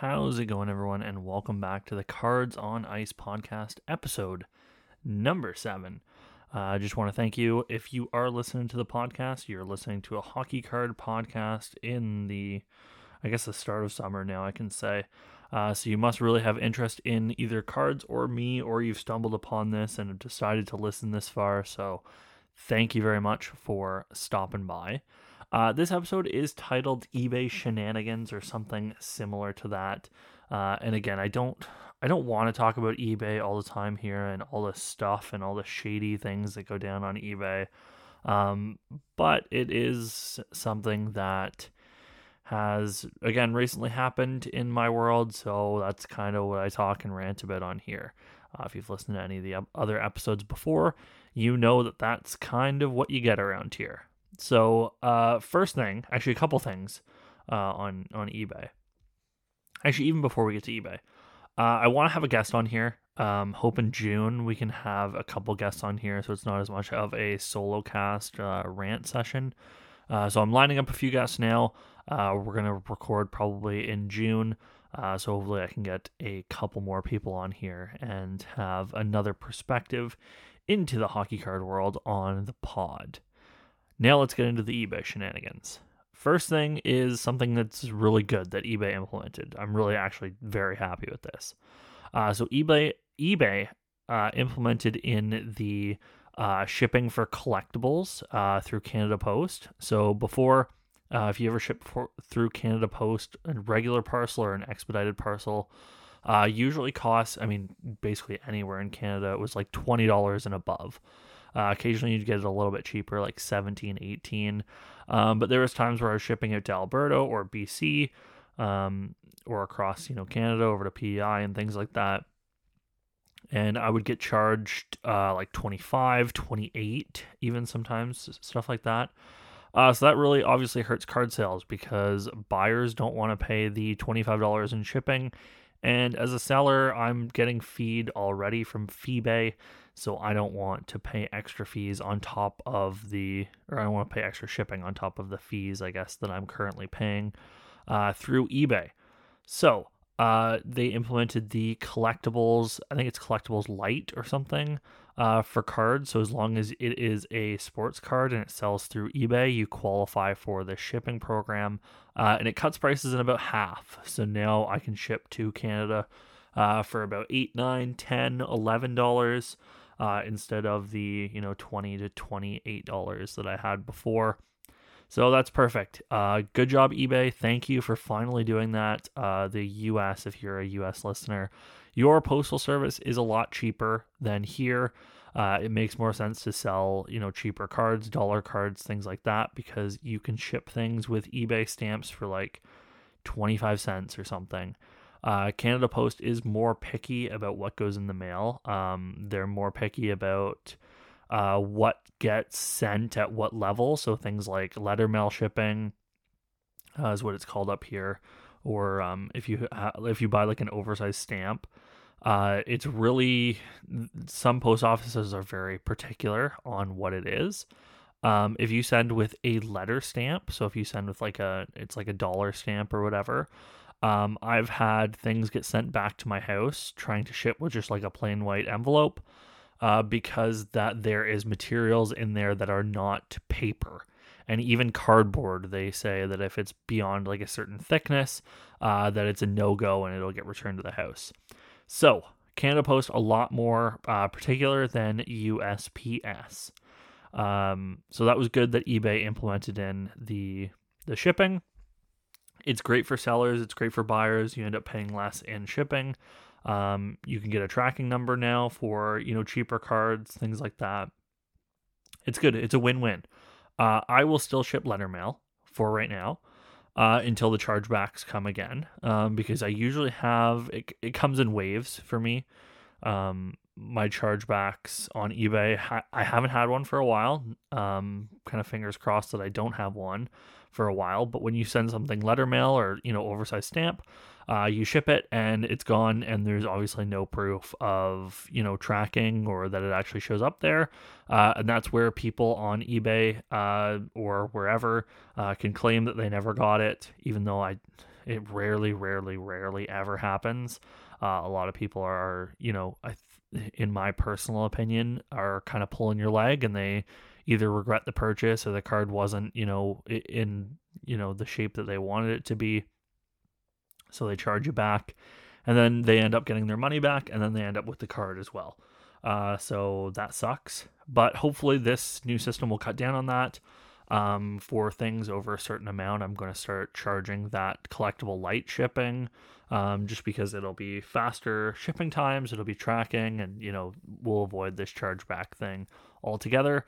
How's it going, everyone? And welcome back to the Cards on Ice podcast, episode number seven. Uh, I just want to thank you. If you are listening to the podcast, you're listening to a hockey card podcast in the, I guess, the start of summer now, I can say. Uh, so you must really have interest in either cards or me, or you've stumbled upon this and have decided to listen this far. So thank you very much for stopping by. Uh, this episode is titled eBay Shenanigans or something similar to that. Uh, and again, I don't I don't want to talk about eBay all the time here and all the stuff and all the shady things that go down on eBay. Um, but it is something that has again recently happened in my world, so that's kind of what I talk and rant about on here. Uh, if you've listened to any of the other episodes before, you know that that's kind of what you get around here. So, uh, first thing, actually, a couple things uh, on on eBay. Actually, even before we get to eBay, uh, I want to have a guest on here. Um, hope in June we can have a couple guests on here, so it's not as much of a solo cast uh, rant session. Uh, so I'm lining up a few guests now. Uh, we're gonna record probably in June. Uh, so hopefully I can get a couple more people on here and have another perspective into the hockey card world on the pod. Now let's get into the eBay shenanigans. First thing is something that's really good that eBay implemented. I'm really actually very happy with this. Uh, so eBay eBay uh, implemented in the uh, shipping for collectibles uh, through Canada Post. So before, uh, if you ever ship for, through Canada Post, a regular parcel or an expedited parcel uh, usually costs. I mean, basically anywhere in Canada, it was like twenty dollars and above. Uh, occasionally you'd get it a little bit cheaper, like 17, 18. Um, but there was times where I was shipping it to Alberta or BC um, or across, you know, Canada over to PEI and things like that. And I would get charged uh, like 25, 28, even sometimes, stuff like that. Uh, so that really obviously hurts card sales because buyers don't want to pay the $25 in shipping. And as a seller, I'm getting feed already from Feebay so I don't want to pay extra fees on top of the, or I don't want to pay extra shipping on top of the fees, I guess, that I'm currently paying uh, through eBay. So uh, they implemented the collectibles, I think it's collectibles light or something uh, for cards. So as long as it is a sports card and it sells through eBay, you qualify for the shipping program. Uh, and it cuts prices in about half. So now I can ship to Canada uh, for about 8 9 10 11 dollars uh, instead of the you know 20 to 28 dollars that I had before. So that's perfect. Uh, good job, eBay. Thank you for finally doing that. Uh, the US, if you're a US listener, your postal service is a lot cheaper than here. Uh, it makes more sense to sell, you know, cheaper cards, dollar cards, things like that, because you can ship things with eBay stamps for like 25 cents or something. Uh, Canada Post is more picky about what goes in the mail. Um, they're more picky about uh, what gets sent at what level. So things like letter mail shipping uh, is what it's called up here. Or um, if you if you buy like an oversized stamp, uh, it's really some post offices are very particular on what it is. Um, if you send with a letter stamp, so if you send with like a it's like a dollar stamp or whatever, um, I've had things get sent back to my house trying to ship with just like a plain white envelope uh, because that there is materials in there that are not paper and even cardboard. They say that if it's beyond like a certain thickness, uh, that it's a no go and it'll get returned to the house. So Canada Post a lot more uh, particular than USPS. Um, so that was good that eBay implemented in the the shipping it's great for sellers. It's great for buyers. You end up paying less in shipping. Um, you can get a tracking number now for you know cheaper cards, things like that. It's good. It's a win-win. Uh, I will still ship letter mail for right now uh, until the chargebacks come again, um, because I usually have it. It comes in waves for me. Um, my chargebacks on eBay. I haven't had one for a while. Um, kind of fingers crossed that I don't have one for a while. But when you send something letter mail or you know oversized stamp, uh, you ship it and it's gone, and there's obviously no proof of you know tracking or that it actually shows up there. Uh, and that's where people on eBay uh, or wherever uh, can claim that they never got it, even though I It rarely, rarely, rarely ever happens. Uh, a lot of people are, you know, I, in my personal opinion, are kind of pulling your leg, and they either regret the purchase or the card wasn't, you know, in you know the shape that they wanted it to be. So they charge you back, and then they end up getting their money back, and then they end up with the card as well. Uh, so that sucks. But hopefully, this new system will cut down on that. Um, for things over a certain amount, I'm going to start charging that collectible light shipping, um, just because it'll be faster shipping times, it'll be tracking, and you know we'll avoid this chargeback thing altogether.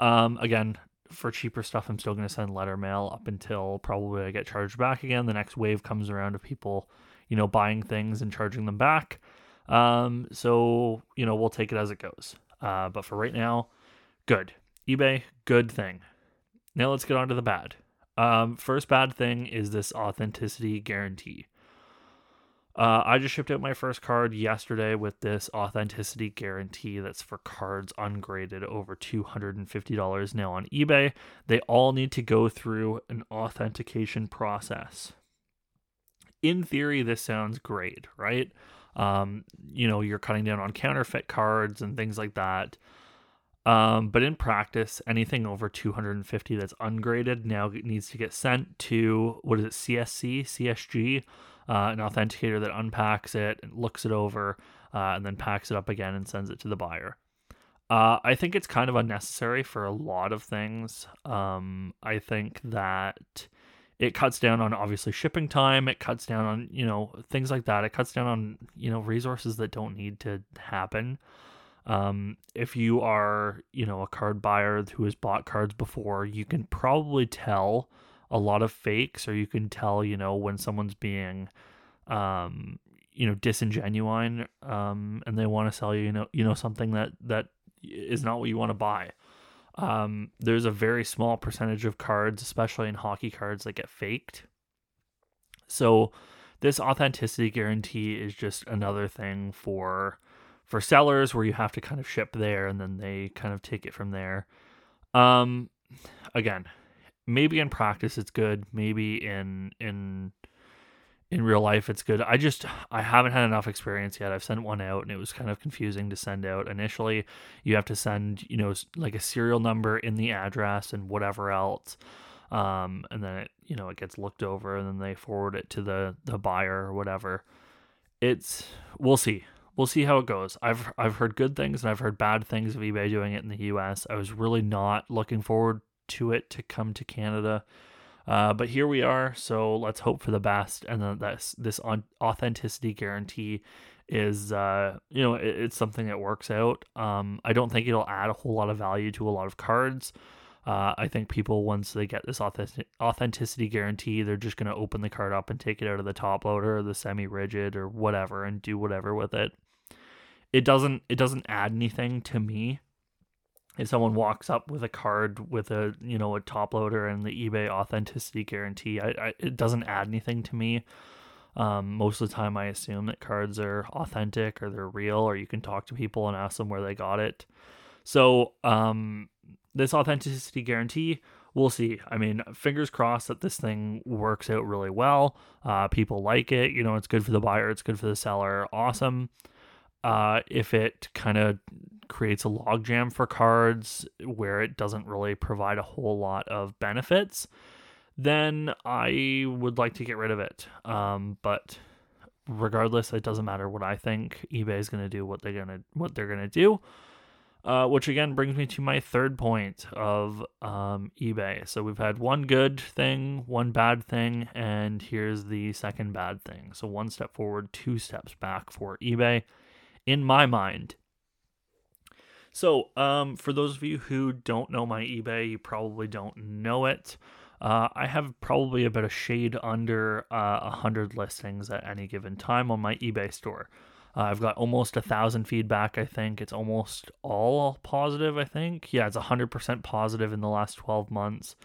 Um, again, for cheaper stuff, I'm still going to send letter mail up until probably I get charged back again. The next wave comes around of people, you know, buying things and charging them back. Um, so you know we'll take it as it goes. Uh, but for right now, good. eBay, good thing. Now let's get on to the bad. Um, first bad thing is this authenticity guarantee. Uh, I just shipped out my first card yesterday with this authenticity guarantee that's for cards ungraded over $250 now on eBay. They all need to go through an authentication process. In theory, this sounds great, right? Um, you know, you're cutting down on counterfeit cards and things like that. Um, but in practice, anything over 250 that's ungraded now needs to get sent to what is it, CSC, CSG, uh, an authenticator that unpacks it and looks it over uh, and then packs it up again and sends it to the buyer. Uh, I think it's kind of unnecessary for a lot of things. Um, I think that it cuts down on obviously shipping time. It cuts down on you know things like that. It cuts down on you know resources that don't need to happen. Um, if you are you know a card buyer who has bought cards before, you can probably tell a lot of fakes, or you can tell, you know, when someone's being, um, you know, disingenuine, um, and they want to sell you, you know, you know, something that that is not what you want to buy. Um, there's a very small percentage of cards, especially in hockey cards, that get faked. So this authenticity guarantee is just another thing for for sellers where you have to kind of ship there and then they kind of take it from there. Um, again, maybe in practice it's good maybe in in in real life it's good. I just i haven't had enough experience yet. I've sent one out and it was kind of confusing to send out. Initially you have to send you know like a serial number in the address and whatever else um, and then it you know it gets looked over and then they forward it to the the buyer or whatever. It's we'll see. We'll see how it goes. I've i've heard good things and i've heard bad things of ebay doing it in the us i was really not looking forward to it to come to Canada. Uh, but here we are, so let's hope for the best. And then this this authenticity guarantee is, uh, you know, it, it's something that works out. Um, I don't think it'll add a whole lot of value to a lot of cards. Uh, I think people once they get this authentic- authenticity guarantee, they're just going to open the card up and take it out of the top loader or the semi-rigid or whatever and do whatever with it. It doesn't it doesn't add anything to me if someone walks up with a card with a you know a top loader and the eBay authenticity guarantee, I, I it doesn't add anything to me. Um, most of the time, I assume that cards are authentic or they're real, or you can talk to people and ask them where they got it. So um, this authenticity guarantee, we'll see. I mean, fingers crossed that this thing works out really well. Uh, people like it. You know, it's good for the buyer. It's good for the seller. Awesome. Uh, if it kind of creates a logjam for cards where it doesn't really provide a whole lot of benefits, then I would like to get rid of it. Um, but regardless, it doesn't matter what I think. eBay is going to do what they're going to what they're going to do. Uh, which again brings me to my third point of um, eBay. So we've had one good thing, one bad thing, and here's the second bad thing. So one step forward, two steps back for eBay. In my mind, so, um, for those of you who don't know my eBay, you probably don't know it. Uh, I have probably about a shade under uh, a uh, hundred listings at any given time on my eBay store. Uh, I've got almost a thousand feedback. I think it's almost all positive. I think yeah, it's hundred percent positive in the last twelve months.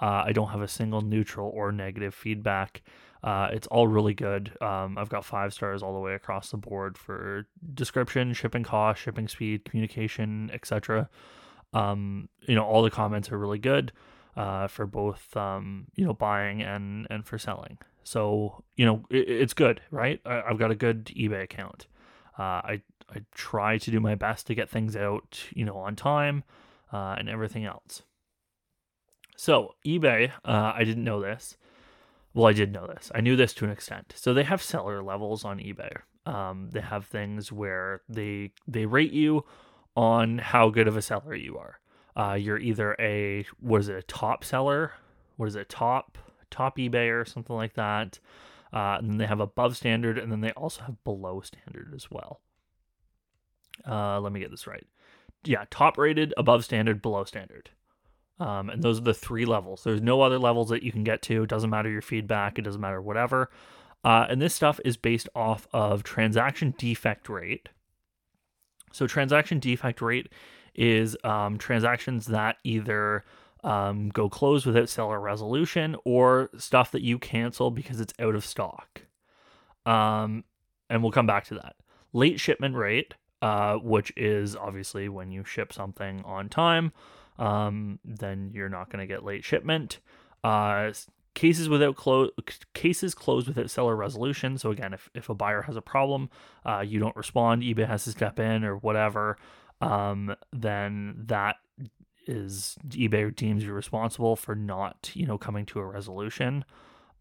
Uh, I don't have a single neutral or negative feedback. Uh, it's all really good. Um, I've got five stars all the way across the board for description, shipping cost, shipping speed, communication, etc. Um, you know, all the comments are really good uh, for both um, you know buying and and for selling. So, you know, it, it's good, right? I, have got a good eBay account. Uh, I, I try to do my best to get things out, you know, on time uh, and everything else. So, eBay, uh, I didn't know this. Well, I did know this. I knew this to an extent. So they have seller levels on eBay. Um, they have things where they they rate you on how good of a seller you are. Uh, you're either a what is it a top seller? What is it top top eBay or something like that? Uh, and then they have above standard, and then they also have below standard as well. Uh, let me get this right. Yeah, top rated, above standard, below standard. Um, and those are the three levels. There's no other levels that you can get to. It doesn't matter your feedback. It doesn't matter whatever. Uh, and this stuff is based off of transaction defect rate. So transaction defect rate is um, transactions that either um, go closed without seller resolution or stuff that you cancel because it's out of stock. Um, and we'll come back to that. Late shipment rate, uh, which is obviously when you ship something on time, um, then you're not going to get late shipment. Uh, cases without close cases closed without seller resolution. So again, if, if a buyer has a problem, uh, you don't respond, eBay has to step in or whatever, um, then that is eBay deems you responsible for not you know coming to a resolution.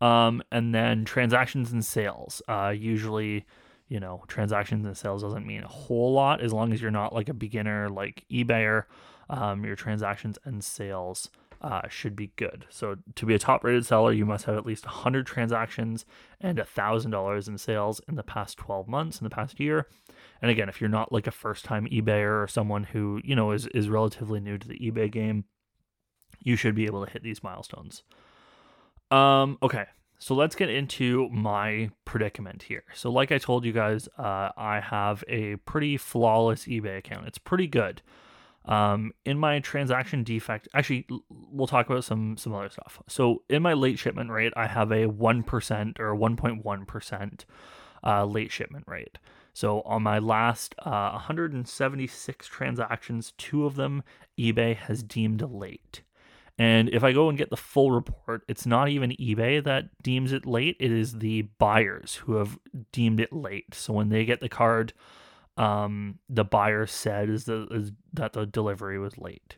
Um, and then transactions and sales. Uh, usually, you know, transactions and sales doesn't mean a whole lot as long as you're not like a beginner like eBayer. Um, your transactions and sales uh, should be good. So to be a top rated seller, you must have at least 100 transactions and $1,000 in sales in the past 12 months, in the past year. And again, if you're not like a first time eBayer or someone who, you know, is, is relatively new to the eBay game, you should be able to hit these milestones. Um, okay, so let's get into my predicament here. So, like I told you guys, uh, I have a pretty flawless eBay account. It's pretty good. Um, in my transaction defect, actually, we'll talk about some some other stuff. So in my late shipment rate, I have a one percent or one point one percent uh, late shipment rate. So on my last uh, 176 transactions, two of them eBay has deemed late. And if I go and get the full report, it's not even eBay that deems it late. It is the buyers who have deemed it late. So when they get the card um, the buyer said is, the, is that the delivery was late.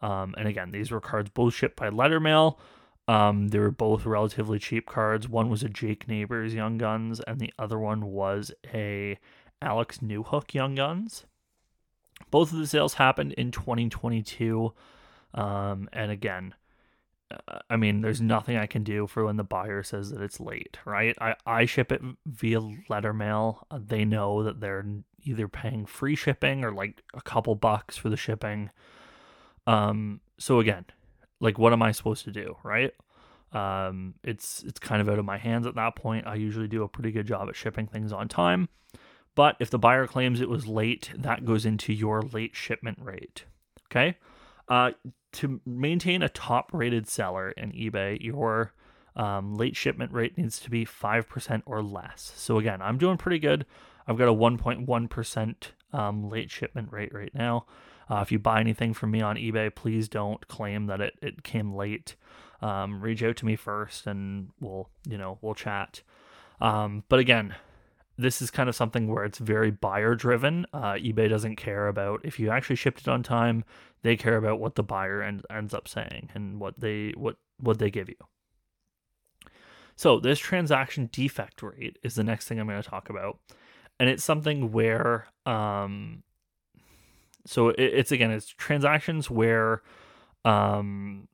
Um, and again, these were cards both shipped by letter mail. Um, they were both relatively cheap cards. One was a Jake Neighbours Young Guns, and the other one was a Alex Newhook Young Guns. Both of the sales happened in 2022. Um, and again, uh, I mean, there's nothing I can do for when the buyer says that it's late, right? I, I ship it via letter mail. They know that they're either paying free shipping or like a couple bucks for the shipping. Um, so again, like what am I supposed to do, right? Um, it's it's kind of out of my hands at that point. I usually do a pretty good job at shipping things on time. But if the buyer claims it was late, that goes into your late shipment rate. Okay? Uh, to maintain a top rated seller in eBay, your um, late shipment rate needs to be 5% or less. So, again, I'm doing pretty good. I've got a 1.1% um, late shipment rate right now. Uh, if you buy anything from me on eBay, please don't claim that it, it came late. Um, reach out to me first and we'll, you know, we'll chat. Um, but again, this is kind of something where it's very buyer driven. Uh, eBay doesn't care about if you actually shipped it on time. They care about what the buyer end, ends up saying and what they what what they give you. So this transaction defect rate is the next thing I'm going to talk about and it's something where um so it, it's again it's transactions where um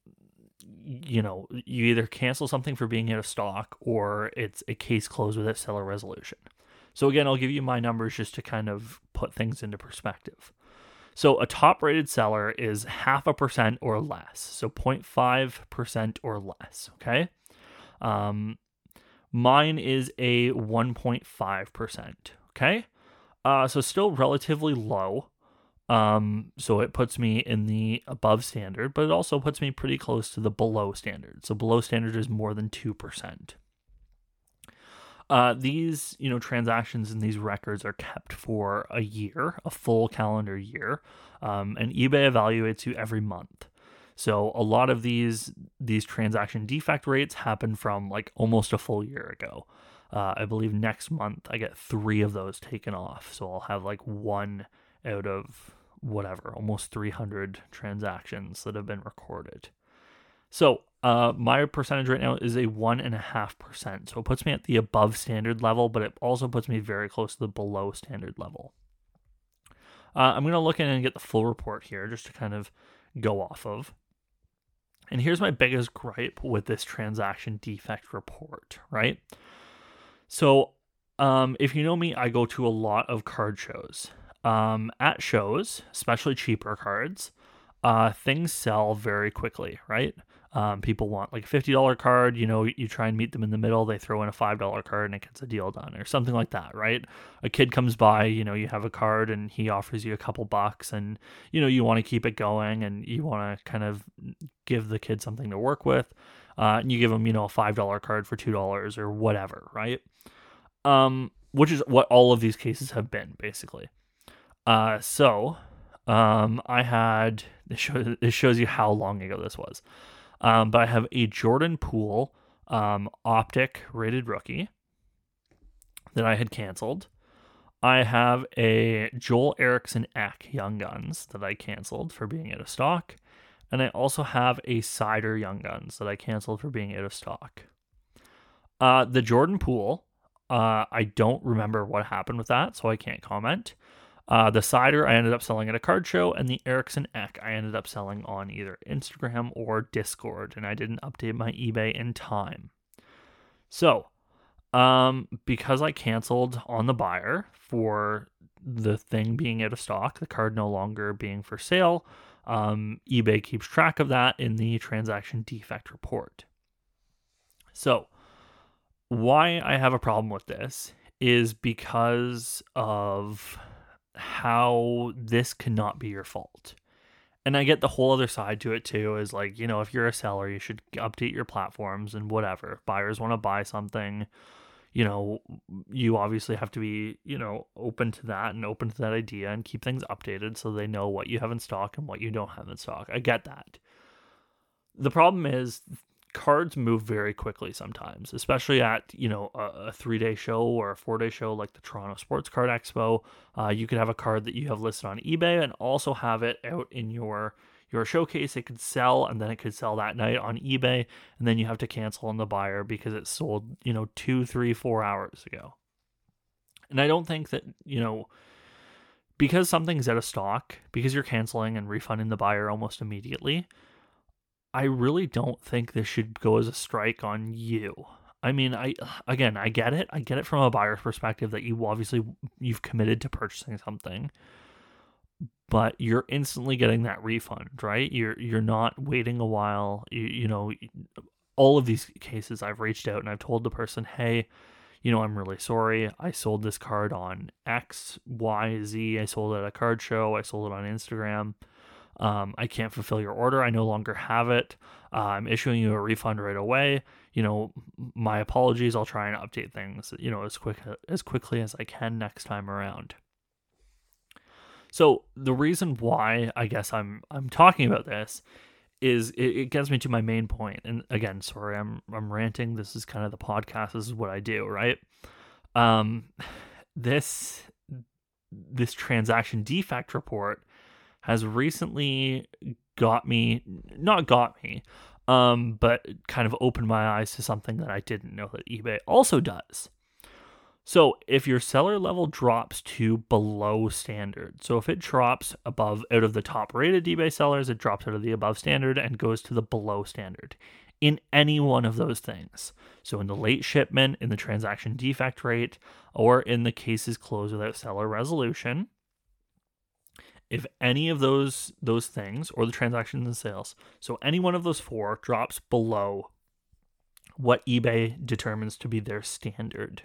you know you either cancel something for being out of stock or it's a case closed without seller resolution. So again i'll give you my numbers just to kind of put things into perspective. So a top rated seller is half a percent or less. So 0.5% or less okay? Um mine is a 1.5% Okay. Uh, so still relatively low. Um, so it puts me in the above standard, but it also puts me pretty close to the below standard. So below standard is more than 2%. Uh, these, you know, transactions and these records are kept for a year, a full calendar year, um, and eBay evaluates you every month. So a lot of these these transaction defect rates happen from like almost a full year ago. Uh, I believe next month I get three of those taken off. So I'll have like one out of whatever, almost 300 transactions that have been recorded. So uh, my percentage right now is a one and a half percent. So it puts me at the above standard level, but it also puts me very close to the below standard level. Uh, I'm going to look in and get the full report here just to kind of go off of. And here's my biggest gripe with this transaction defect report, right? So, um, if you know me, I go to a lot of card shows. Um, at shows, especially cheaper cards, uh, things sell very quickly, right? Um, people want like a $50 card, you know, you try and meet them in the middle, they throw in a $5 card and it gets a deal done or something like that, right? A kid comes by, you know, you have a card and he offers you a couple bucks and, you know, you want to keep it going and you want to kind of give the kid something to work with. Uh, and you give them, you know, a $5 card for $2 or whatever, right? Um, which is what all of these cases have been basically. Uh, so, um, I had, this shows, this shows you how long ago this was. Um, but I have a Jordan Poole um, optic rated rookie that I had canceled. I have a Joel Eriksson Ek Young Guns that I canceled for being out of stock. And I also have a Seider Young Guns that I canceled for being out of stock. Uh, the Jordan Poole, uh, I don't remember what happened with that, so I can't comment. Uh, the Seider I ended up selling at a card show, and the Eriksson Ek I ended up selling on either Instagram or Discord, and I didn't update my eBay in time. So, um, because I canceled on the buyer for the thing being out of stock, the card no longer being for sale, um, eBay keeps track of that in the transaction defect report. So, why I have a problem with this is because of how this cannot be your fault. And I get the whole other side to it too is like, you know, if you're a seller, you should update your platforms and whatever. Buyers want to buy something, you know, you obviously have to be, you know, open to that and open to that idea and keep things updated so they know what you have in stock and what you don't have in stock. I get that. The problem is cards move very quickly sometimes, especially at you know a, a three day show or a four day show like the Toronto Sports Card Expo. Uh, you could have a card that you have listed on eBay and also have it out in your your showcase. It could sell and then it could sell that night on eBay, and then you have to cancel on the buyer because it sold you know two, three, four hours ago. And I don't think that you know because something's out of stock because you're canceling and refunding the buyer almost immediately I really don't think this should go as a strike on you. I mean, I again, I get it. I get it from a buyer's perspective that you obviously you've committed to purchasing something, but you're instantly getting that refund, right? You're you're not waiting a while. You, you know, all of these cases I've reached out and I've told the person, "Hey, you know, I'm really sorry. I sold this card on X, Y, Z. I sold it at a card show. I sold it on Instagram." Um, I can't fulfill your order. I no longer have it. Uh, I'm issuing you a refund right away. You know, my apologies. I'll try and update things, you know, as quick as quickly as I can next time around. So the reason why I guess I'm I'm talking about this is it, it gets me to my main point. And again, sorry, I'm I'm ranting. This is kind of the podcast. This is what I do, right? Um, this this transaction defect report has recently got me, not got me, um, but kind of opened my eyes to something that I didn't know that eBay also does. So if your seller level drops to below standard, so if it drops above out of the top rated eBay sellers, it drops out of the above standard and goes to the below standard in any one of those things. So in the late shipment, in the transaction defect rate, or in the cases closed without seller resolution, if any of those those things or the transactions and sales so any one of those four drops below what ebay determines to be their standard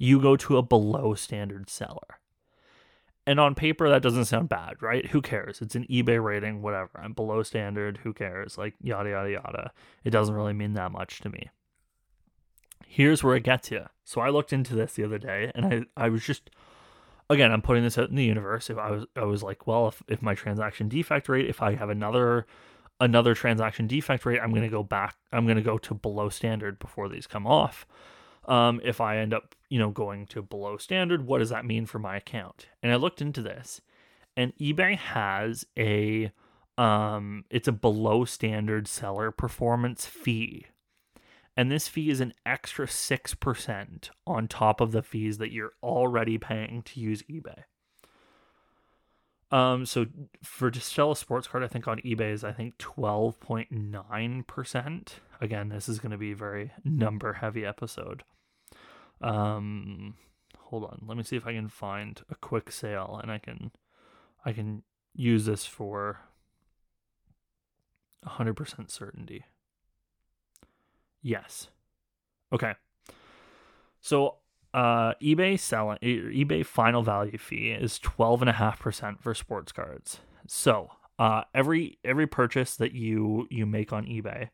you go to a below standard seller. And on paper that doesn't sound bad right? Who cares? It's an ebay rating whatever. I'm below standard. Who cares? Like yada yada yada. It doesn't really mean that much to me. Here's where it gets you. So i looked into this the other day and i, I was just again, I'm putting this out in the universe. If I was, I was like, well, if, if my transaction defect rate, if I have another another transaction defect rate, I'm going to go back, I'm going to go to below standard before these come off. Um, if I end up, you know, going to below standard, what does that mean for my account? And I looked into this, and eBay has a, um, it's a below standard seller performance fee. And this fee is an extra 6% on top of the fees that you're already paying to use eBay. Um, so for to sell a sports card, I think on eBay is I think twelve point nine percent. Again, this is going to be a very number heavy episode. Um, hold on, let me see if I can find a quick sale, and I can, I can use this for hundred percent certainty. Yes. Okay. So uh, eBay selling eBay final value fee is twelve and a half percent for sports cards. So uh, every every purchase that you you make on eBay,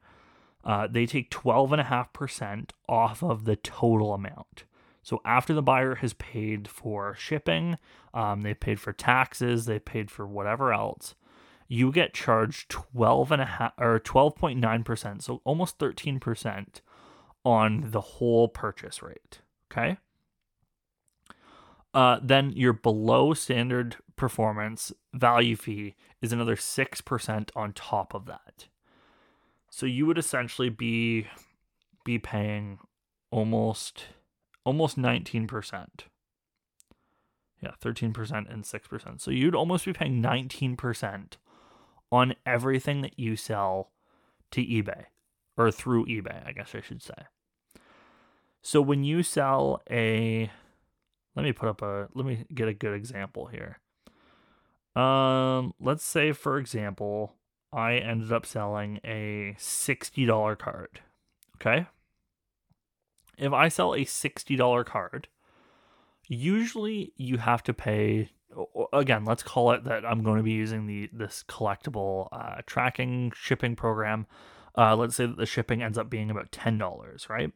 uh, they take twelve and a half percent off of the total amount. So after the buyer has paid for shipping, um, they paid for taxes, they paid for whatever else, you get charged twelve and a half or twelve point nine percent, so almost thirteen percent on the whole purchase rate. Okay uh, then your below standard performance value fee is another 6% on top of that. So you would essentially be be paying almost almost 19%. Yeah, 13% and 6%. So you'd almost be paying 19% on everything that you sell to eBay or through eBay, I guess I should say. So when you sell a let me put up a let me get a good example here. Um, let's say for example, I ended up selling a $60 card. Okay? If I sell a $60 card, usually you have to pay again, let's call it that I'm going to be using the this collectible uh, tracking shipping program. Uh, let's say that the shipping ends up being about $10, right?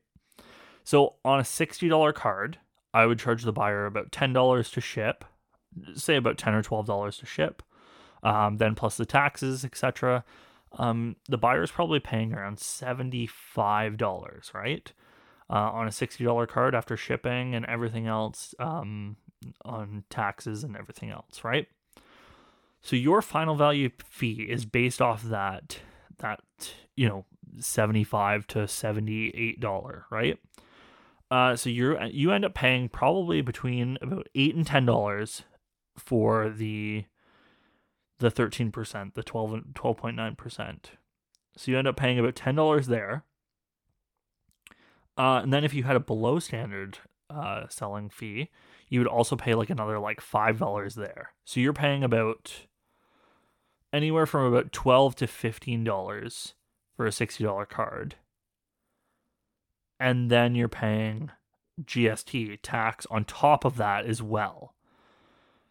So on a $60 card, I would charge the buyer about ten dollars to ship, say about ten or twelve dollars to ship, um, then plus the taxes, etc. Um, the buyer is probably paying around seventy five dollars, right, uh, on a sixty dollar card after shipping and everything else, um, on taxes and everything else, right? So your final value fee is based off that that you know seventy five to seventy eight dollar, right? Uh, so you you end up paying probably between about eight and ten dollars for the the thirteen percent, the 12.9 percent. So you end up paying about ten dollars there. Uh, and then if you had a below standard uh, selling fee, you would also pay like another like five dollars there. So you're paying about anywhere from about twelve to fifteen dollars for a sixty dollar card and then you're paying GST tax on top of that as well.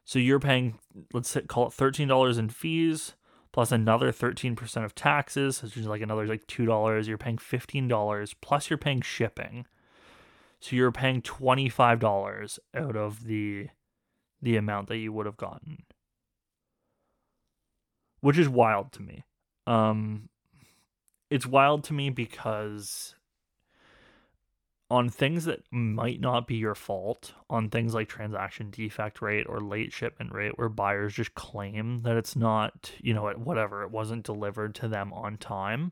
So you're paying, let's say, call it thirteen dollars in fees plus another thirteen percent of taxes, which is like another like two dollars. You're paying fifteen dollars plus you're paying shipping. So you're paying twenty five dollars out of the the amount that you would have gotten, which is wild to me. Um, it's wild to me because on things that mm. might not be your fault, on things like transaction defect rate or late shipment rate, where buyers just claim that it's not, you know, whatever, it wasn't delivered to them on time,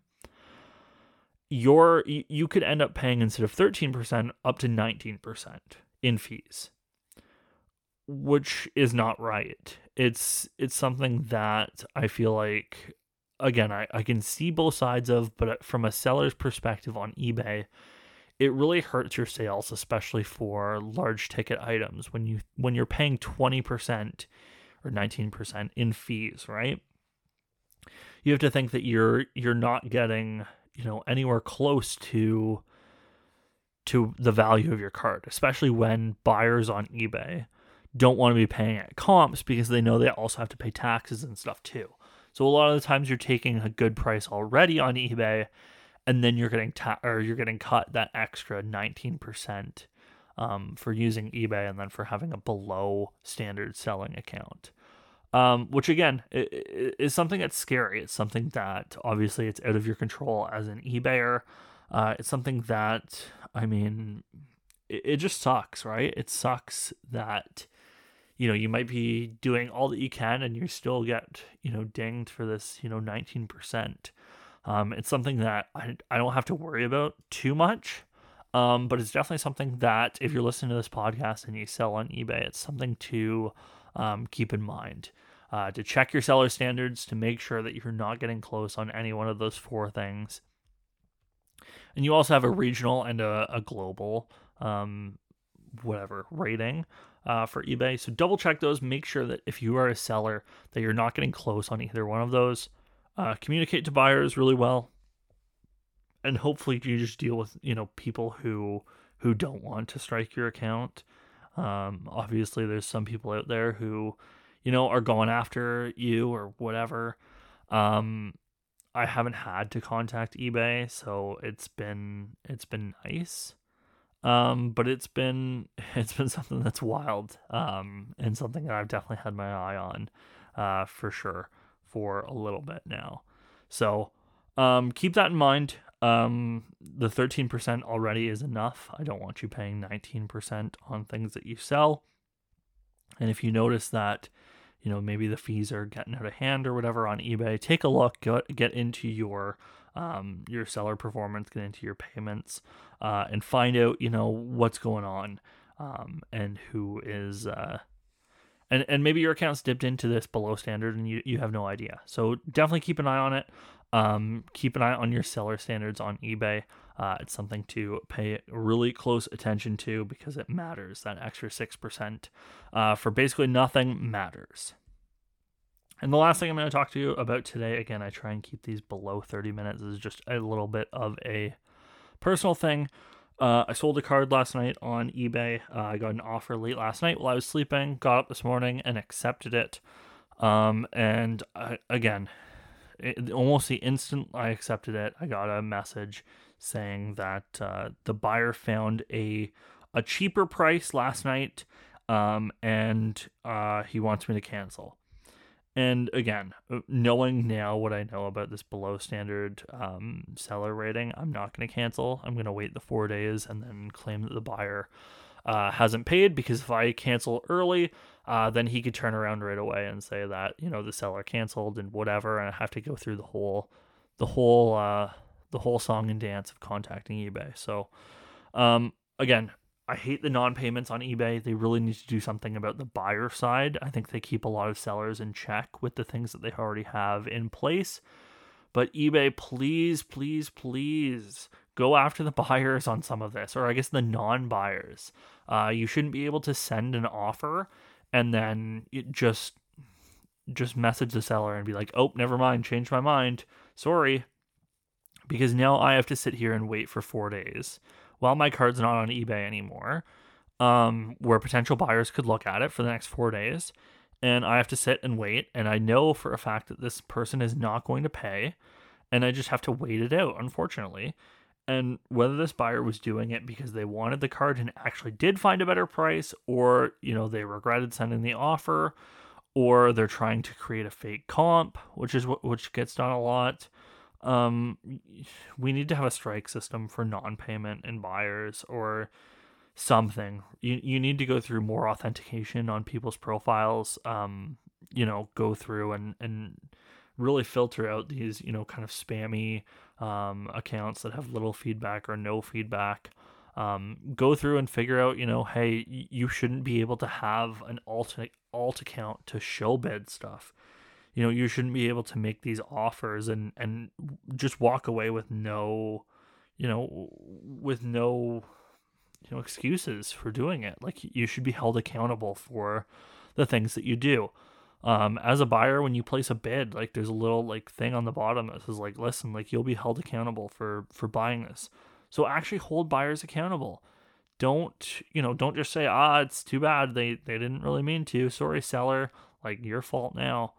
your you could end up paying instead of 13% up to 19% in fees which is not right. It's it's something that i feel like again i, I can see both sides of but from a seller's perspective on ebay it really hurts your sales especially for large ticket items when you when you're paying 20% or 19% in fees right? You have to think that you're you're not getting you know anywhere close to to the value of your card especially when buyers on ebay don't want to be paying at comps because they know they also have to pay taxes and stuff too. So a lot of the times you're taking a good price already on ebay and then you're getting ta- or you're getting cut that extra 19% um, for using eBay and then for having a below standard selling account. um, which again is something that's scary. It's something that obviously it's out of your control as an eBayer. Uh, it's something that I mean, it, it just sucks, right? It sucks that you know you might be doing all that you can and you still get you know dinged for this you know 19%. Um, it's something that I, I don't have to worry about too much. Um, but it's definitely something that if you're listening to this podcast and you sell on eBay, it's something to um, keep in mind. Uh, to check your seller standards to make sure that you're not getting close on any one of those four things. And you also have a regional and a, a global, um, whatever rating uh, for eBay. So double check those. Make sure that if you are a seller, that you're not getting close on either one of those. Uh, communicate to buyers really well, and hopefully you just deal with you know people who who don't want to strike your account. Um, obviously, there's some people out there who, you know, are going after you or whatever. Um, I haven't had to contact eBay, so it's been it's been nice. Um, but it's been it's been something that's wild. Um, and something that I've definitely had my eye on, uh, for sure for a little bit now. So, um, keep that in mind. Um the 13% already is enough. I don't want you paying 19% on things that you sell. And if you notice that you know maybe the fees are getting out of hand or whatever on ebay take a look get, get into your um, your seller performance get into your payments uh, and find out you know what's going on um, and who is uh, and and maybe your account's dipped into this below standard and you, you have no idea so definitely keep an eye on it um, keep an eye on your seller standards on eBay. Uh, it's something to pay really close attention to because it matters. That extra 6% uh, for basically nothing matters. And the last thing I'm going to talk to you about today, again, I try and keep these below 30 minutes, is just a little bit of a personal thing. Uh, I sold a card last night on eBay. Uh, I got an offer late last night while I was sleeping, got up this morning and accepted it. Um, and I, again, it, almost the instant I accepted it, I got a message saying that uh, the buyer found a a cheaper price last night, um, and uh, he wants me to cancel. And again, uh, knowing now what I know about this below standard um, seller rating, I'm not going to cancel. I'm going to wait the four days and then claim that the buyer uh, hasn't paid because if I cancel early, uh, then he could turn around right away and say that you know the seller canceled and whatever, and I have to go through the whole, the whole, uh, the whole song and dance of contacting eBay. So, um, again, I hate the non-payments on eBay. They really need to do something about the buyer side. I think they keep a lot of sellers in check with the things that they already have in place. But eBay, please, please, please go after the buyers on some of this, or I guess the non-buyers. Uh, you shouldn't be able to send an offer and then just just message the seller and be like, "Oh, never mind, changed my mind. Sorry." Because now I have to sit here and wait for 4 days while my card's not on eBay anymore. Um, where potential buyers could look at it for the next 4 days and I have to sit and wait and I know for a fact that this person is not going to pay and I just have to wait it out unfortunately and whether this buyer was doing it because they wanted the card and actually did find a better price or you know they regretted sending the offer or they're trying to create a fake comp which is what which gets done a lot um we need to have a strike system for non-payment and buyers or something you you need to go through more authentication on people's profiles um you know go through and and really filter out these you know kind of spammy um, accounts that have little feedback or no feedback. Um, go through and figure out, you know, hey, you shouldn't be able to have an alt alt account to show bid stuff. You know, you shouldn't be able to make these offers and and just walk away with no, you know, with no, you know, excuses for doing it. Like you should be held accountable for the things that you do. Um, as a buyer when you place a bid like there's a little like thing on the bottom that says like listen like you'll be held accountable for for buying this. So actually hold buyers accountable. Don't you know don't just say ah it's too bad. They they didn't really mean to. Sorry seller. Like your fault now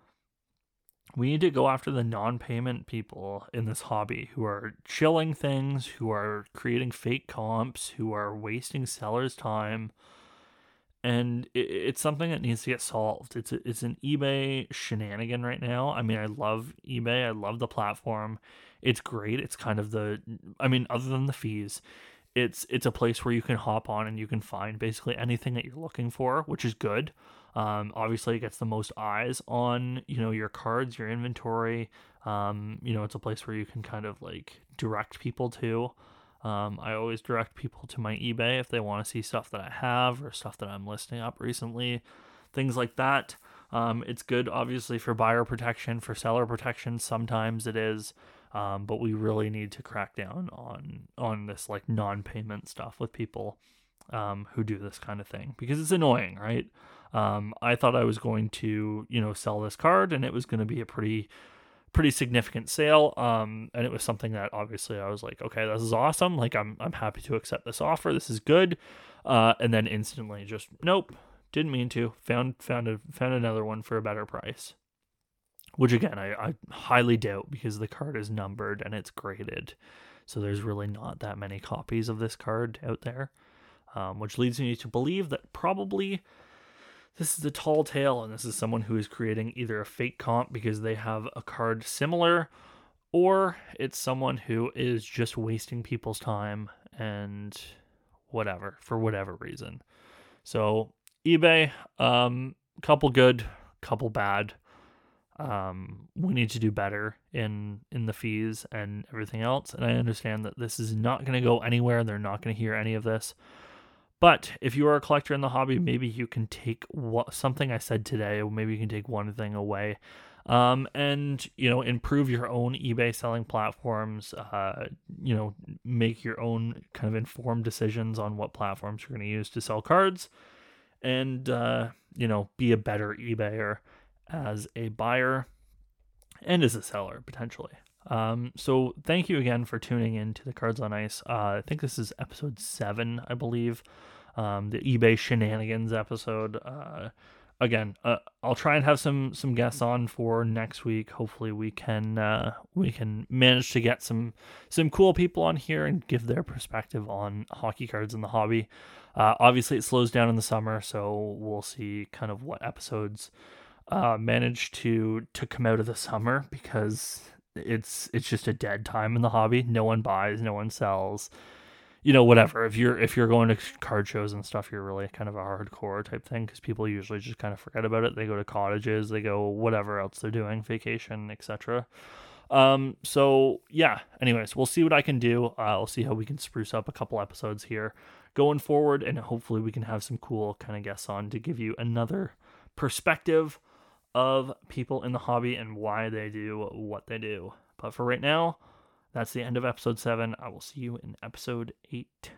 we need to go after the non-payment people in this hobby who are chilling things who are creating fake comps who are wasting sellers time and it, it's something that needs to get solved. It's a, it's an eBay shenanigan right now. I mean, I love eBay. I love the platform. It's great. It's kind of the I mean, other than the fees, it's it's a place where you can hop on and you can find basically anything that you're looking for, which is good. Um, obviously, it gets the most eyes on you know your cards, your inventory. Um, you know, it's a place where you can kind of like direct people to. Um, I always direct people to my eBay if they want to see stuff that I have or stuff that I'm listing up recently, things like that. Um, it's good, obviously, for buyer protection, for seller protection. Sometimes it is, um, but we really need to crack down on on this like non-payment stuff with people um, who do this kind of thing because it's annoying, right? Um, I thought I was going to, you know, sell this card and it was going to be a pretty pretty significant sale. Um, and it was something that obviously I was like, okay, this is awesome. Like I'm I'm happy to accept this offer. This is good. Uh, and then instantly just nope, didn't mean to. Found found a found another one for a better price. Which again I, I highly doubt because the card is numbered and it's graded. So there's really not that many copies of this card out there. Um, which leads me to believe that probably this is a tall tale, and this is someone who is creating either a fake comp because they have a card similar, or it's someone who is just wasting people's time and whatever for whatever reason. So eBay, um, couple good, couple bad. Um, we need to do better in in the fees and everything else. And I understand that this is not going to go anywhere. They're not going to hear any of this. But if you are a collector in the hobby, maybe you can take what something I said today. Maybe you can take one thing away, um, and you know improve your own eBay selling platforms. Uh, you know, make your own kind of informed decisions on what platforms you're going to use to sell cards, and uh, you know be a better eBayer as a buyer and as a seller potentially. Um, so thank you again for tuning in to the Cards on Ice. Uh, I think this is episode seven, I believe, um, the eBay shenanigans episode. Uh, again, uh, I'll try and have some some guests on for next week. Hopefully, we can uh, we can manage to get some some cool people on here and give their perspective on hockey cards in the hobby. Uh, obviously, it slows down in the summer, so we'll see kind of what episodes uh, manage to to come out of the summer because it's it's just a dead time in the hobby. No one buys, no one sells. You know, whatever. If you're if you're going to card shows and stuff, you're really kind of a hardcore type thing because people usually just kind of forget about it. They go to cottages, they go whatever else they're doing, vacation, etc. Um, so yeah. Anyways, we'll see what I can do. I'll see how we can spruce up a couple episodes here going forward, and hopefully we can have some cool kind of guests on to give you another perspective of people in the hobby and why they do what they do. But for right now, that's the end of episode 7. I will see you in episode 8.